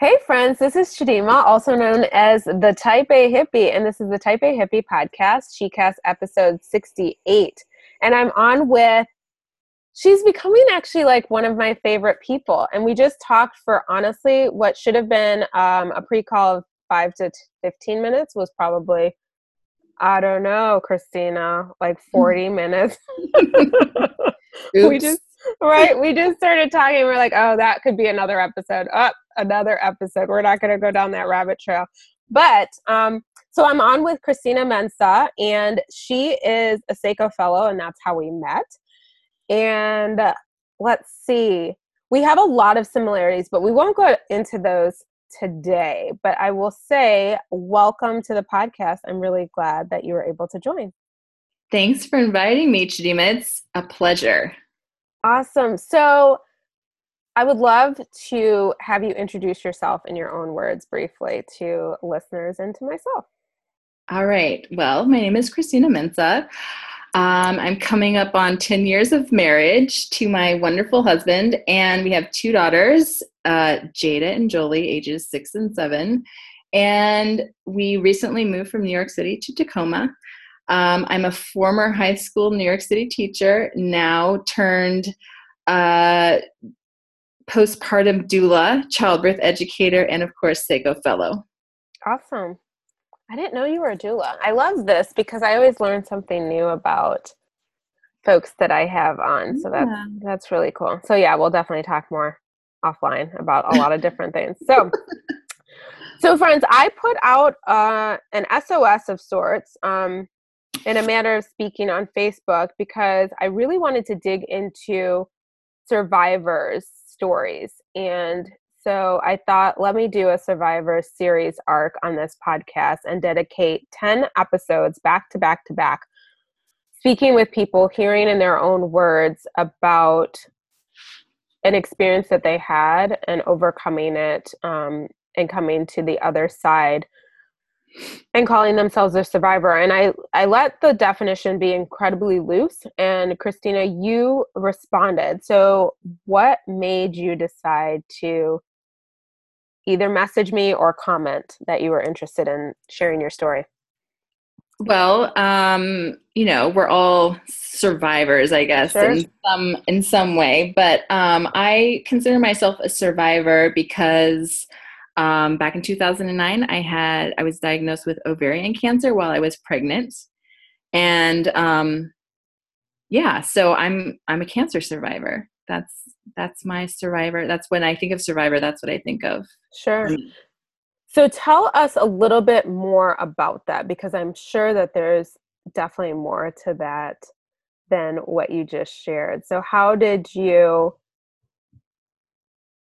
Hey, friends, this is Chidima, also known as the Type A Hippie, and this is the Type A Hippie podcast, ChiCast episode 68. And I'm on with, she's becoming actually like one of my favorite people. And we just talked for honestly what should have been um, a pre call of five to 15 minutes was probably, I don't know, Christina, like 40 minutes. we just right? We just started talking. We're like, oh, that could be another episode. Up oh, another episode. We're not going to go down that rabbit trail. But um, so I'm on with Christina Mensah, and she is a Sseko fellow, and that's how we met. And uh, let's see, we have a lot of similarities, but we won't go into those today. But I will say, welcome to the podcast. I'm really glad that you were able to join. Thanks for inviting me, Chidima. It's a pleasure. Awesome. So I would love to have you introduce yourself in your own words briefly to listeners and to myself. All right. Well, my name is Christina Mensah. Um, I'm coming up on 10 years of marriage to my wonderful husband, and we have two daughters, uh, Jada and Jolie, ages six and seven. And we recently moved from New York City to Tacoma. Um, I'm a former high school New York City teacher, now turned uh, postpartum doula, childbirth educator, and of course, Sseko fellow. Awesome. I didn't know you were a doula. I love this because I always learn something new about folks that I have on. So that's yeah. that's really cool. So yeah, we'll definitely talk more offline about a lot of different things. So so friends, I put out uh, an SOS of sorts. Um, in a matter of speaking on Facebook because I really wanted to dig into survivors' stories. And so I thought, let me do a survivor series arc on this podcast and dedicate 10 episodes back to back to back, speaking with people, hearing in their own words about an experience that they had and overcoming it um, and coming to the other side and calling themselves a survivor. And i i let the definition be incredibly loose. And christina you responded. So what made you decide to either message me or comment that you were interested in sharing your story? Well um you know we're all survivors i guess sure. in some in some way. But um i consider myself a survivor because um, back in 2009, I had I was diagnosed with ovarian cancer while I was pregnant, and um, yeah, so I'm I'm a cancer survivor. That's that's my survivor. That's when I think of survivor. That's what I think of. Sure. So tell us a little bit more about that because I'm sure that there's definitely more to that than what you just shared. So how did you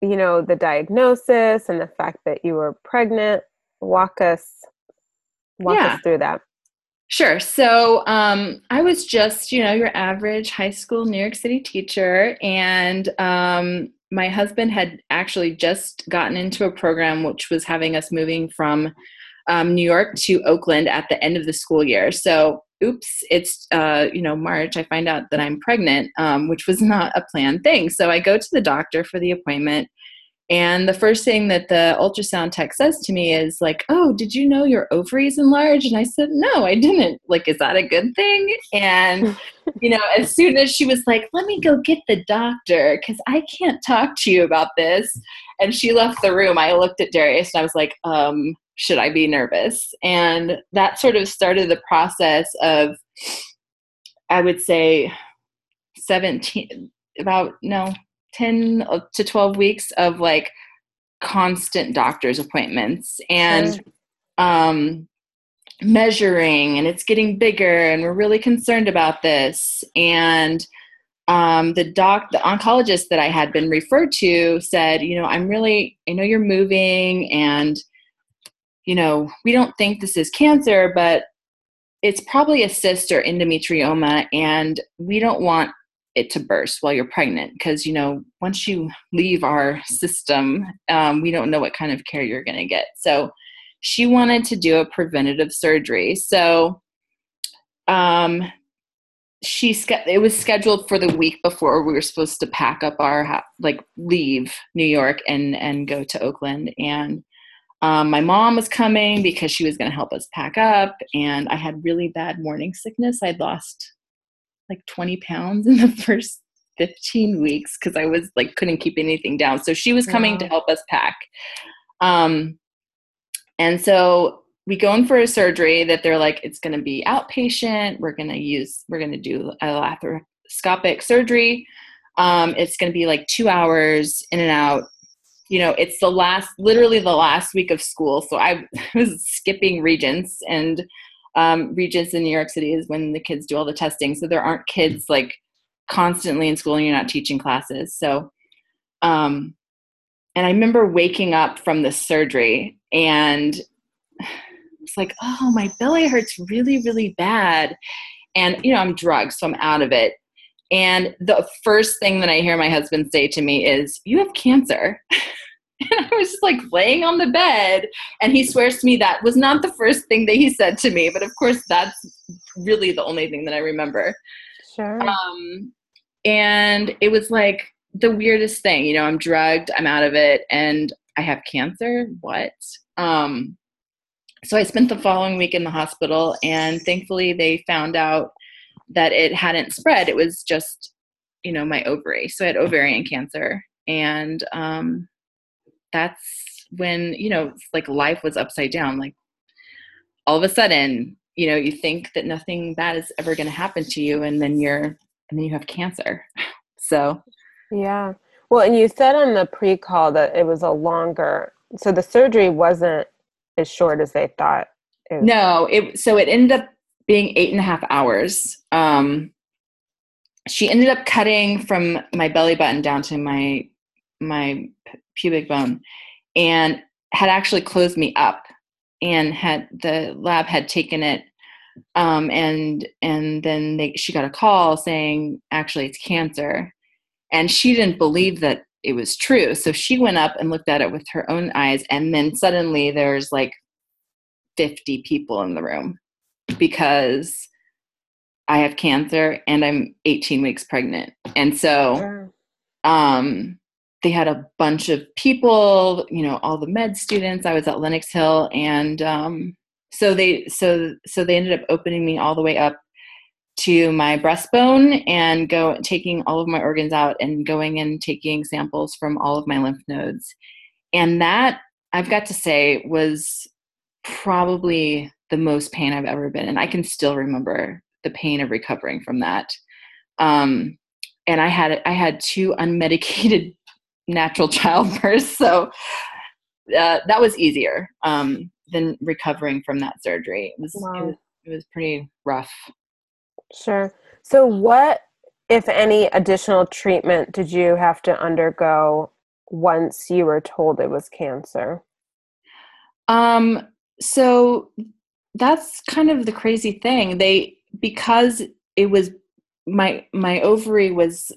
you know the diagnosis and the fact that you were pregnant walk us walk yeah. us through that Sure. So um, I was just, you know, your average high school New York City teacher, and um, my husband had actually just gotten into a program which was having us moving from um, New York to Oakland at the end of the school year. So, oops, it's uh, you know March. I find out that I'm pregnant, um, which was not a planned thing. So I go to the doctor for the appointment, and the first thing that the ultrasound tech says to me is like, "Oh, did you know your ovaries enlarged?" And I said, "No, I didn't." Like, is that a good thing? And you know, as soon as she was like, "Let me go get the doctor cuz I can't talk to you about this." And she left the room. I looked at Darius and I was like, um, should I be nervous? And that sort of started the process of I would say 17 about no 10 to 12 weeks of like constant doctor's appointments and sure. um, measuring and it's getting bigger and we're really concerned about this and um, the doc the oncologist that i had been referred to said you know i'm really i know you're moving and you know we don't think this is cancer but it's probably a cyst or endometrioma and we don't want it to burst while you're pregnant because you know once you leave our system um, we don't know what kind of care you're going to get. So she wanted to do a preventative surgery. So um, she it was scheduled for the week before we were supposed to pack up our like leave New York and and go to Oakland. And um, my mom was coming because she was going to help us pack up and I had really bad morning sickness. I'd lost like 20 pounds in the first 15 weeks because I was like couldn't keep anything down. So she was coming wow. to help us pack. Um and so we go in for a surgery that they're like it's going to be outpatient. We're going to use we're going to do a laparoscopic surgery. Um, it's going to be like two hours in and out. You know it's the last literally the last week of school so i was skipping regents and um, regents in new york city is when the kids do all the testing so there aren't kids like constantly in school and you're not teaching classes so um, and i remember waking up from the surgery and it's like, oh, my belly hurts really, really bad. And, you know, I'm drugged, so I'm out of it. And the first thing that I hear my husband say to me is, You have cancer. and I was just like laying on the bed. And he swears to me that was not the first thing that he said to me. But of course, that's really the only thing that I remember. Sure. Um, and it was like the weirdest thing. You know, I'm drugged, I'm out of it, and I have cancer. What? Um, so I spent the following week in the hospital, and thankfully they found out that it hadn't spread. It was just, you know, my ovary. So I had ovarian cancer, and um, that's when you know, like life was upside down. Like all of a sudden, you know, you think that nothing bad is ever going to happen to you, and then you're, and then you have cancer. So, yeah. Well, and you said on the pre-call that it was a longer. So the surgery wasn't as short as they thought. It no, it so it ended up being eight and a half hours. Um, she ended up cutting from my belly button down to my my pubic bone, and had actually closed me up, and had the lab had taken it, um, and and then they she got a call saying actually it's cancer, and she didn't believe that it was true. So she went up and looked at it with her own eyes, and then suddenly there's like 50 people in the room because I have cancer and I'm 18 weeks pregnant. And so um, they had a bunch of people, you know, all the med students. I was at Lenox Hill and um, so they so so they ended up opening me all the way up to my breastbone and go taking all of my organs out and going and taking samples from all of my lymph nodes. And that I've got to say was probably the most pain I've ever been in. I can still remember the pain of recovering from that. Um, and I had I had two unmedicated natural childbirths, so uh, that was easier um, than recovering from that surgery. It was, wow. it was it was pretty rough. Sure. So, what, if any, additional treatment did you have to undergo once you were told it was cancer? Um, so that's kind of the crazy thing. They because it was my my ovary was,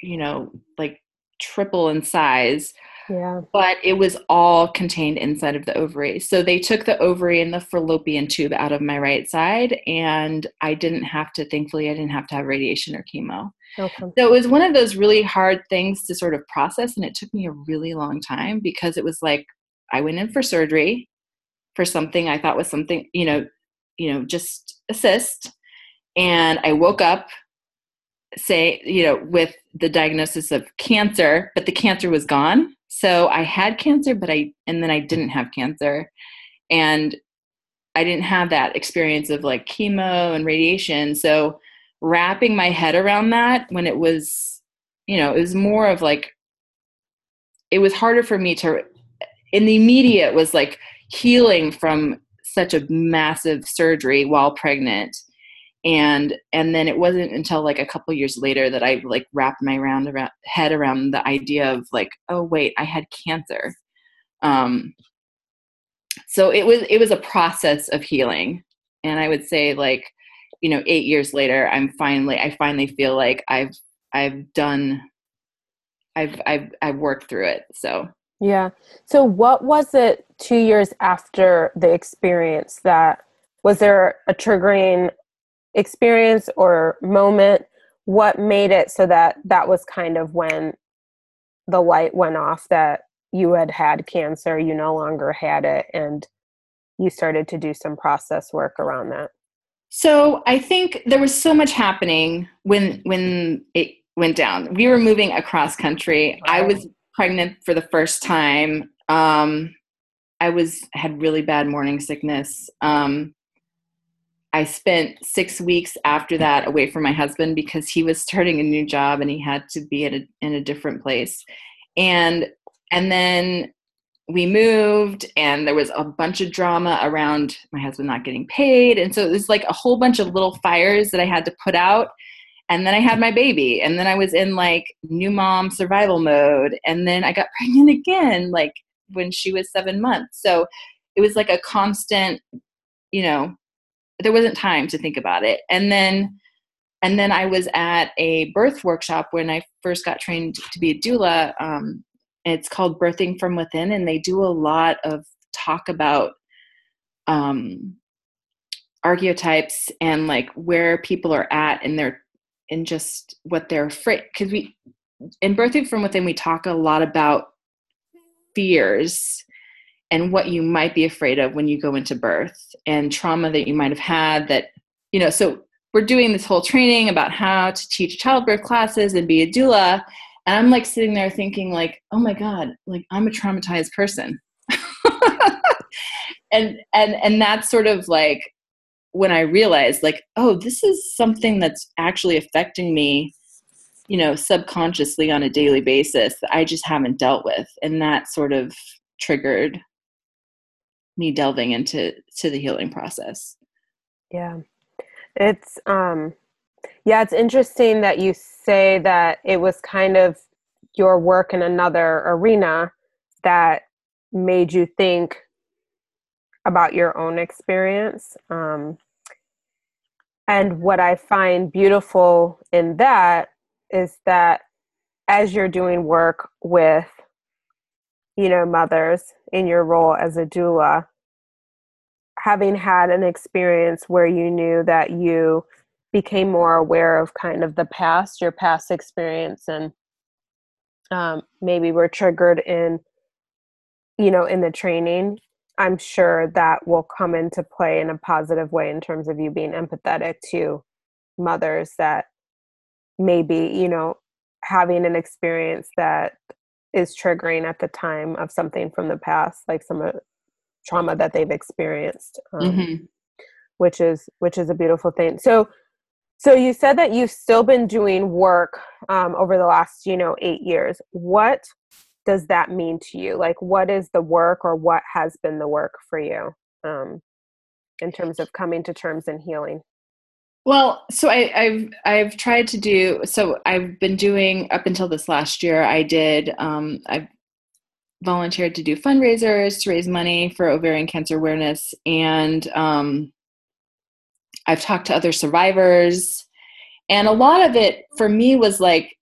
you know, like triple in size. Yeah. But it was all contained inside of the ovary. So they took the ovary and the fallopian tube out of my right side, and I didn't have to, thankfully, I didn't have to have radiation or chemo. Oh, okay. So it was one of those really hard things to sort of process, and it took me a really long time because it was like I went in for surgery for something I thought was something, you know, you know, just a cyst. And I woke up say, you know, with the diagnosis of cancer, but the cancer was gone. So I had cancer, but I, and then I didn't have cancer. And I didn't have that experience of like chemo and radiation. So wrapping my head around that when it was, you know, it was more of like, it was harder for me to, in the immediate was like healing from such a massive surgery while pregnant and and then it wasn't until like a couple years later that i like wrapped my round around, head around the idea of like oh wait i had cancer. Um so it was it was a process of healing. And i would say like you know 8 years later i'm finally i finally feel like i've i've done i've i've i've worked through it so. Yeah. So what was it 2 years after the experience that was there a triggering experience or moment what made it so that that was kind of when the light went off that you had had cancer you no longer had it and you started to do some process work around that? So i think there was so much happening when when it went down. We were moving across country. I was pregnant for the first time. Um, i was had really bad morning sickness. Um, I spent six weeks after that away from my husband because he was starting a new job and he had to be at a, in a different place. And and then we moved and there was a bunch of drama around my husband not getting paid and so it was like a whole bunch of little fires that I had to put out and then I had my baby and then I was in like new mom survival mode and then I got pregnant again like when she was 7 months. So it was like a constant you know there wasn't time to think about it. And then and then i was at a birth workshop when i first got trained to be a doula um, it's called birthing from within and they do a lot of talk about um, archetypes and like where people are at in their in just what they're afraid because we in birthing from within we talk a lot about fears and what you might be afraid of when you go into birth and trauma that you might have had that you know so we're doing this whole training about how to teach childbirth classes and be a doula. And i'm like sitting there thinking like oh my god like i'm a traumatized person. And and and that's sort of like when i realized like oh this is something that's actually affecting me you know subconsciously on a daily basis that i just haven't dealt with. And that sort of triggered me delving into to the healing process. Yeah. It's um yeah it's interesting that you say that it was kind of your work in another arena that made you think about your own experience um and what i find beautiful in that is that as you're doing work with you know mothers in your role as a doula having had an experience where you knew that you became more aware of kind of the past your past experience and um, maybe were triggered in you know in the training i'm sure that will come into play in a positive way in terms of you being empathetic to mothers that maybe you know having an experience that is triggering at the time of something from the past like some trauma that they've experienced um, mm-hmm. which is which is a beautiful thing. So so you said that you've still been doing work um, over the last you know eight years. What does that mean to you? Like what is the work or what has been the work for you um, in terms of coming to terms and healing well, so I, have I've tried to do so. I've been doing up until this last year. I did. Um, I've volunteered to do fundraisers to raise money for ovarian cancer awareness, and um, I've talked to other survivors, and a lot of it for me was like,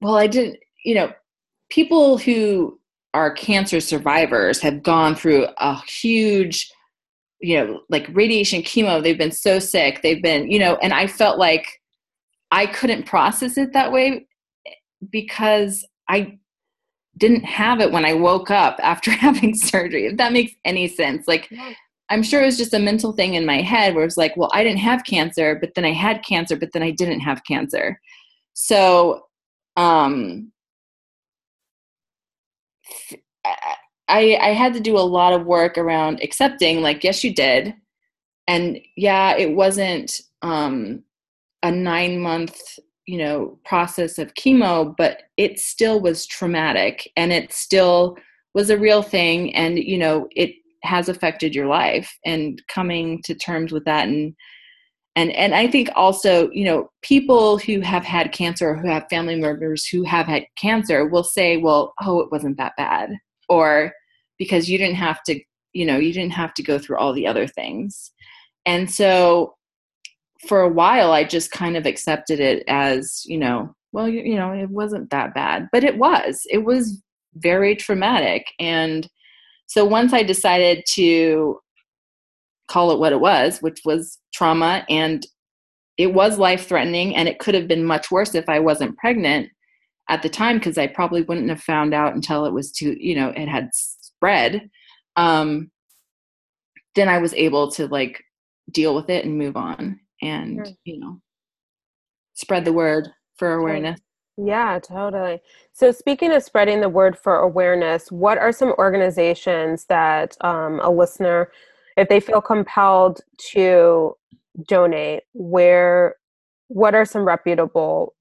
well, I didn't. You know, people who are cancer survivors have gone through a huge you know like radiation chemo they've been so sick. They've been you know and i felt like i couldn't process it that way because i didn't have it when i woke up after having surgery if that makes any sense. Like i'm sure it was just a mental thing in my head where it's like well i didn't have cancer but then i had cancer but then i didn't have cancer. So um I, I had to do a lot of work around accepting, like, yes, you did. And yeah, it wasn't um, a nine month, you know, process of chemo, but it still was traumatic and it still was a real thing. And, you know, it has affected your life and coming to terms with that and and and i think also you know people who have had cancer or who have family members who have had cancer will say well oh it wasn't that bad or because you didn't have to you know you didn't have to go through all the other things and so for a while i just kind of accepted it as you know well you, you know it wasn't that bad but it was it was very traumatic and so once i decided to call it what it was, which was trauma. And it was life threatening. And it could have been much worse if I wasn't pregnant at the time, because I probably wouldn't have found out until it was too, you know, it had spread. Um, then I was able to like deal with it and move on and, sure. you know, spread the word for awareness. Yeah, totally. So, speaking of spreading the word for awareness, what are some organizations that um, a listener, if they feel compelled to donate, where, what are some reputable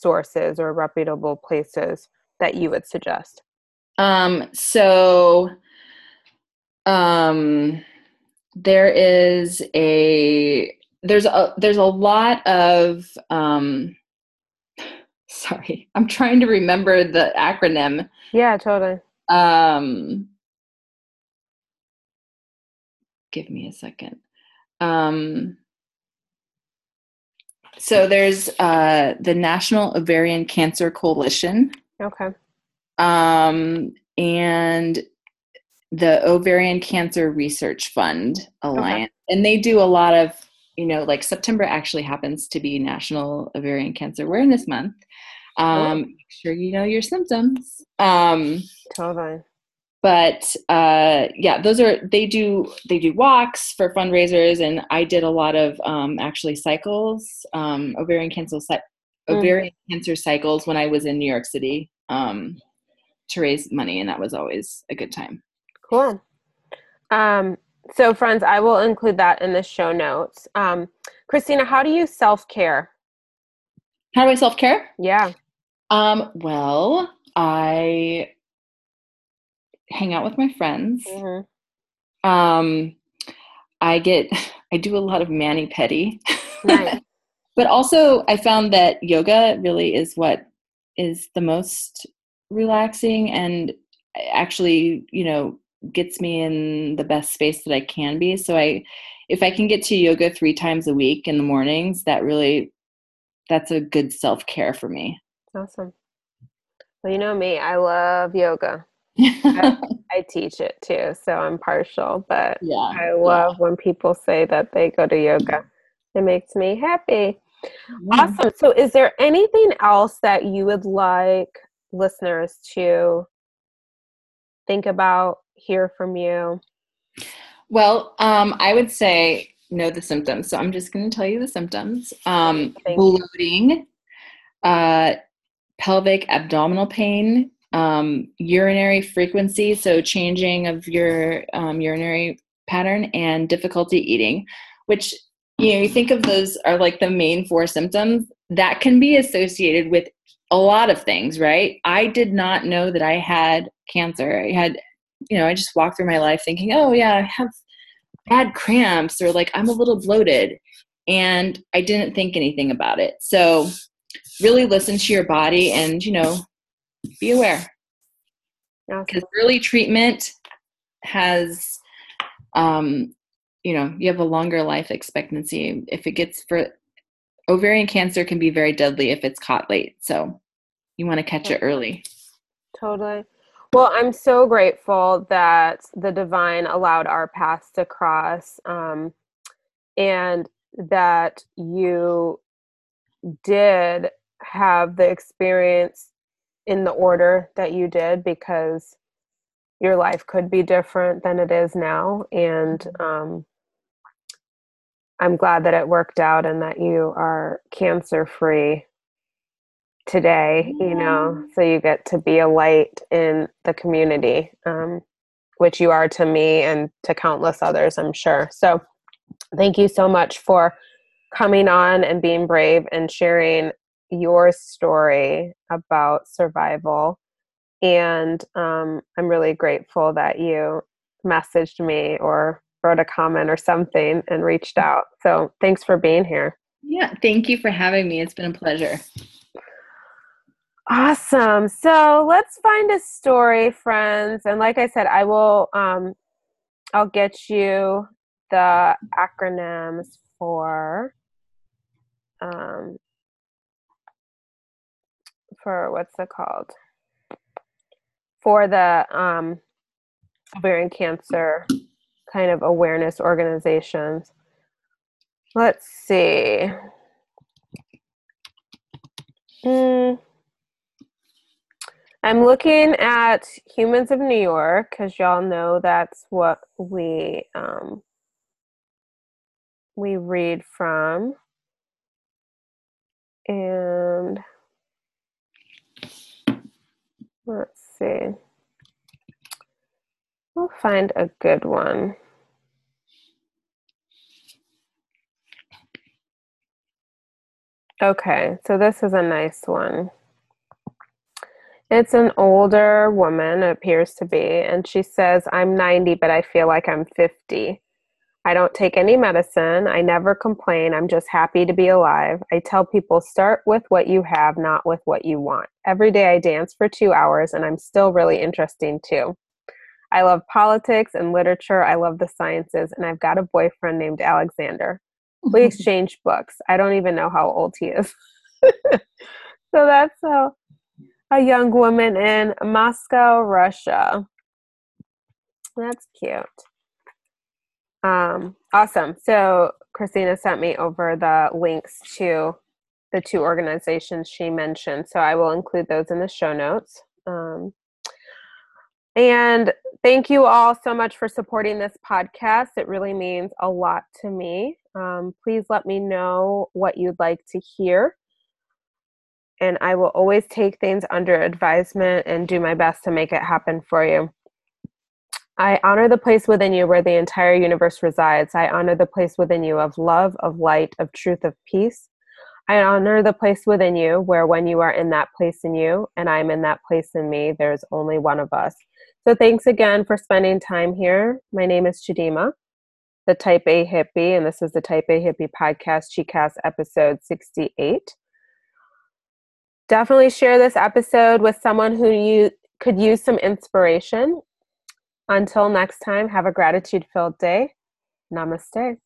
sources or reputable places that you would suggest? Um, so, um, there is a there's a there's a lot of um, sorry, I'm trying to remember the acronym. Yeah, totally. Um, give me a second. Um, so there's uh, the National Ovarian Cancer Coalition. Okay. Um, and the Ovarian Cancer Research Fund Alliance. Okay. And they do a lot of, you know, like September actually happens to be National Ovarian Cancer Awareness Month. Um, make sure you know your symptoms. Um, totally. But uh, yeah, those are they do they do walks for fundraisers, and I did a lot of um, actually cycles, um, ovarian cancer mm. ovarian mm. cancer cycles when I was in New York City um, to raise money, and that was always a good time. Cool. Um, so, friends, I will include that in the show notes. Um, Christina, how do you self care? How do I self care? Yeah. Um, well, I hang out with my friends. Mm-hmm. Um, I get, I do a lot of mani pedi. Nice. but also, I found that yoga really is what is the most relaxing and actually, you know, gets me in the best space that I can be. So I, if I can get to yoga three times a week in the mornings, that really, that's a good self care for me. Awesome. Well, you know me, I love yoga. I, I, teach it too, so I'm partial, but yeah, I love yeah. when people say that they go to yoga. It makes me happy. Mm-hmm. Awesome. So, is there anything else that you would like listeners to think about, hear from you? Well, um, I would say know the symptoms. So, I'm just going to tell you the symptoms um, bloating, uh, pelvic abdominal pain, um, urinary frequency, so changing of your um, urinary pattern, and difficulty eating, which you know you think of those are like the main four symptoms that can be associated with a lot of things, right? I did not know that I had cancer. I had, you know, I just walked through my life thinking, oh yeah, I have bad cramps or like I'm a little bloated. And I didn't think anything about it. So really listen to your body and you know be aware. Because early treatment has um, you know you have a longer life expectancy. If it gets for ovarian cancer can be very deadly if it's caught late so you want to catch it early. Totally. Well i'm so grateful that the divine allowed our paths to cross um, and that you did have the experience in the order that you did because your life could be different than it is now. And mm-hmm. um, i'm glad that it worked out and that you are cancer free today you know so you get to be a light in the community um, which you are to me and to countless others i'm sure. So thank you so much for coming on and being brave and sharing your story about survival. And um, I'm really grateful that you messaged me or wrote a comment or something and reached out. So thanks for being here. Yeah, thank you for having me. It's been a pleasure. Awesome. So let's find a story, friends. And like I said, I will um I'll get you the acronyms for um for what's it called for the um, ovarian cancer kind of awareness organizations. Let's see. Mm. I'm looking at Humans of New York because y'all know that's what we um, we read from, and let's see. We'll find a good one. Okay, so this is a nice one. It's an older woman, it appears to be, and she says, I'm 90, but I feel like I'm 50. I don't take any medicine. I never complain. I'm just happy to be alive. I tell people start with what you have, not with what you want. Every day I dance for two hours, and I'm still really interesting too. I love politics and literature. I love the sciences, and I've got a boyfriend named Alexander. We exchange books. I don't even know how old he is. so that's a, a young woman in Moscow, Russia. That's cute. Um, awesome. So Christina sent me over the links to the two organizations she mentioned. So I will include those in the show notes. Um, and thank you all so much for supporting this podcast. It really means a lot to me. Um, please let me know what you'd like to hear. And I will always take things under advisement and do my best to make it happen for you. I honor the place within you where the entire universe resides. I honor the place within you of love, of light, of truth, of peace. I honor the place within you where when you are in that place in you and I'm in that place in me, there's only one of us. So thanks again for spending time here. My name is Chidima, the Type A Hippie, and this is the Type A Hippie podcast, ChiCast episode 68. Definitely share this episode with someone who you could use some inspiration. Until next time, have a gratitude filled day. Namaste.